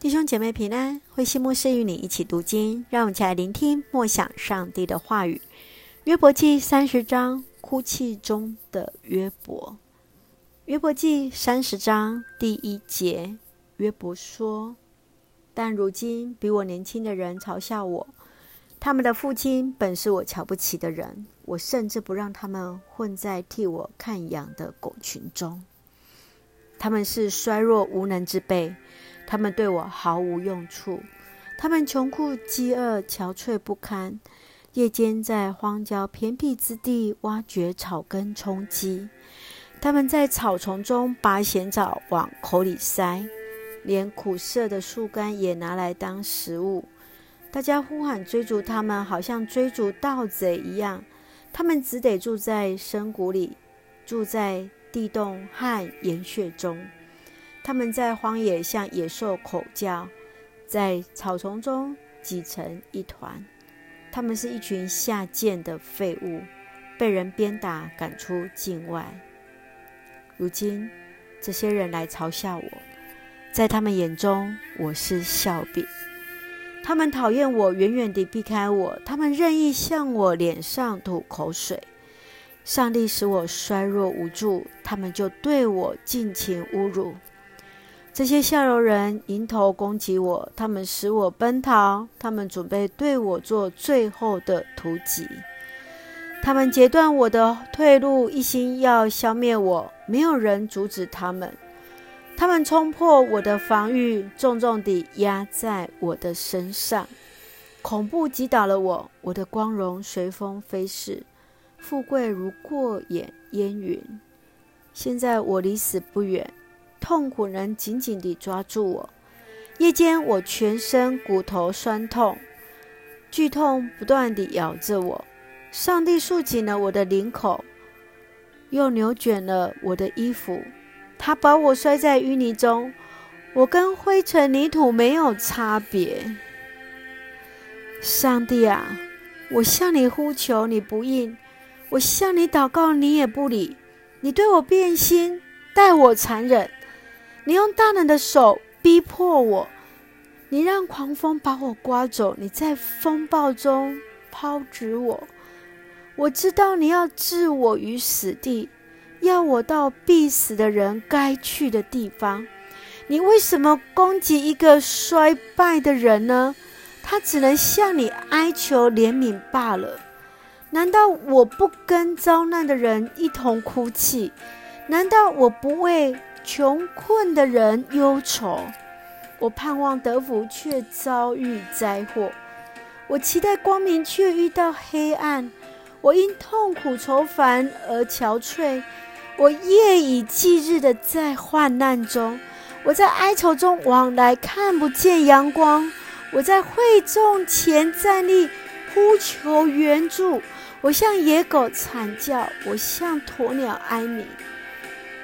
弟兄姐妹平安，慧馨牧师与你一起读经，让我们一起来聆听默想上帝的话语。约伯记三十章，哭泣中的约伯。约伯记三十章第一节，约伯说：“但如今比我年轻的人嘲笑我，他们的父亲本是我瞧不起的人，我甚至不让他们混在替我看羊的狗群中。他们是衰弱无能之辈。”他们对我毫无用处，他们穷苦饥饿，憔悴不堪，夜间在荒郊偏僻之地挖掘草根充饥。他们在草丛中拔咸草往口里塞，连苦涩的树干也拿来当食物。大家呼喊追逐他们，好像追逐盗贼一样。他们只得住在深谷里，住在地洞和岩穴中。他们在荒野向野兽吼叫，在草丛中挤成一团。他们是一群下贱的废物，被人鞭打赶出境外。如今，这些人来嘲笑我，在他们眼中，我是笑柄。他们讨厌我，远远地避开我。他们任意向我脸上吐口水。上帝使我衰弱无助，他们就对我尽情侮辱。这些下流人迎头攻击我，他们使我奔逃，他们准备对我做最后的突击。他们截断我的退路，一心要消灭我，没有人阻止他们。他们冲破我的防御，重重地压在我的身上。恐怖击倒了我，我的光荣随风飞逝，富贵如过眼烟云。现在我离死不远。痛苦人紧紧地抓住我，夜间我全身骨头酸痛，剧痛不断地咬着我。上帝束紧了我的领口，又扭卷了我的衣服。他把我摔在淤泥中，我跟灰尘泥土没有差别。上帝啊，我向你呼求，你不应；我向你祷告，你也不理。你对我变心，待我残忍。你用大能的手逼迫我，你让狂风把我刮走，你在风暴中抛掷我。我知道你要置我于死地，要我到必死的人该去的地方。你为什么攻击一个衰败的人呢？他只能向你哀求怜悯罢了。难道我不跟遭难的人一同哭泣？难道我不为穷困的人忧愁，我盼望得福，却遭遇灾祸；我期待光明，却遇到黑暗。我因痛苦愁烦而憔悴，我夜以继日的在患难中，我在哀愁中往来，看不见阳光。我在会众前站立，呼求援助。我像野狗惨叫，我像鸵鸟哀鸣。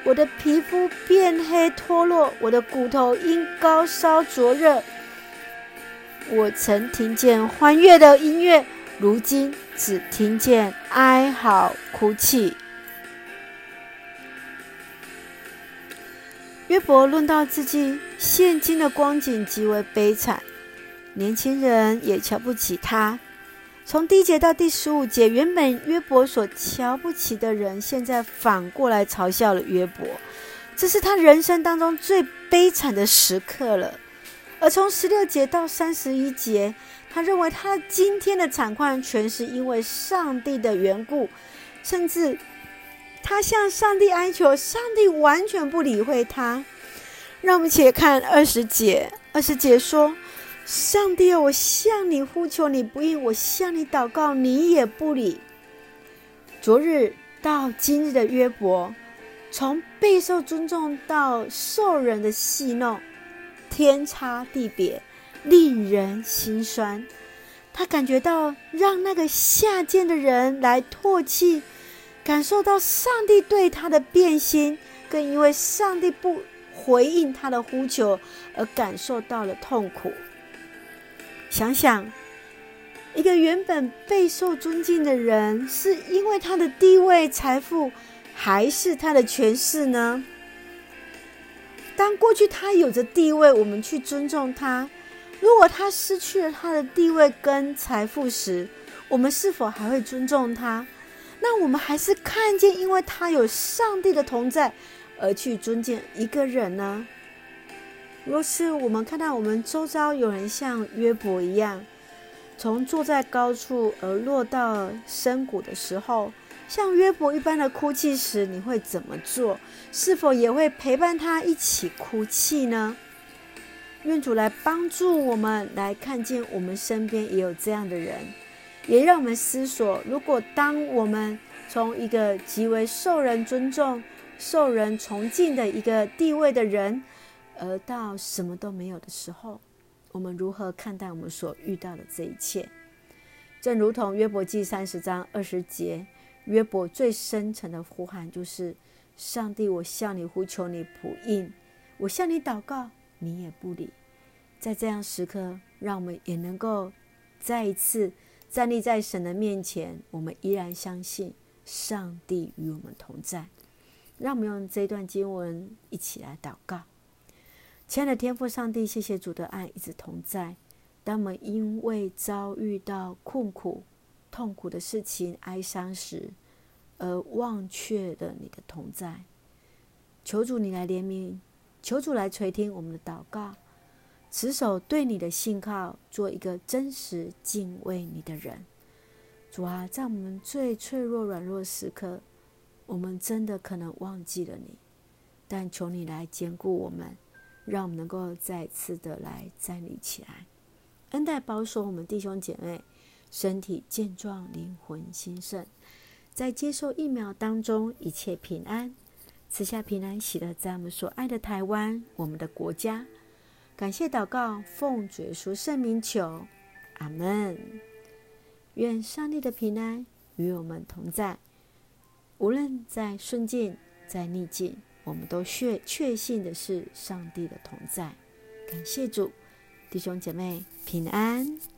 我的皮肤变黑脱落，我的骨头因高烧灼热。我曾听见欢悦的音乐，如今只听见哀嚎哭泣。约伯论到自己现今的光景极为悲惨，年轻人也瞧不起他。从第一节到第十五节，原本约伯所瞧不起的人，现在反过来嘲笑了约伯，这是他人生当中最悲惨的时刻了。而从十六节到三十一节，他认为他今天的惨况全是因为上帝的缘故，甚至他向上帝哀求，上帝完全不理会他。让我们且看二十节，二十节说。上帝啊，我向你呼求，你不应；我向你祷告，你也不理。昨日到今日的约伯，从备受尊重到受人的戏弄，天差地别，令人心酸。他感觉到让那个下贱的人来唾弃，感受到上帝对他的变心，更因为上帝不回应他的呼求而感受到了痛苦。想想，一个原本备受尊敬的人，是因为他的地位、财富，还是他的权势呢？当过去他有着地位，我们去尊重他；如果他失去了他的地位跟财富时，我们是否还会尊重他？那我们还是看见，因为他有上帝的同在，而去尊敬一个人呢？若是我们看到我们周遭有人像约伯一样，从坐在高处而落到深谷的时候，像约伯一般的哭泣时，你会怎么做？是否也会陪伴他一起哭泣呢？愿主来帮助我们，来看见我们身边也有这样的人，也让我们思索：如果当我们从一个极为受人尊重、受人崇敬的一个地位的人，而到什么都没有的时候，我们如何看待我们所遇到的这一切？正如同约伯记三十章二十节。约伯最深沉的呼喊就是：“上帝，我向你呼求，你不应；我向你祷告，你也不理。”在这样时刻，让我们也能够再一次站立在神的面前。我们依然相信上帝与我们同在。让我们用这段经文一起来祷告。亲爱的天父上帝，谢谢主的爱一直同在。当我们因为遭遇到困苦，痛苦的事情、哀伤时，而忘却了你的同在，求主你来怜悯，求主来垂听我们的祷告，持守对你的信靠，做一个真实敬畏你的人。主啊，在我们最脆弱、软弱时刻，我们真的可能忘记了你，但求你来坚固我们，让我们能够再次的来站立起来，恩待保守我们弟兄姐妹。身体健壮，灵魂兴盛，在接受疫苗当中一切平安，此下平安喜乐，在我们所爱的台湾，我们的国家。感谢祷告，奉主耶稣圣名求，阿门。愿上帝的平安与我们同在，无论在顺境在逆境，我们都确确信的是上帝的同在。感谢主，弟兄姐妹平安。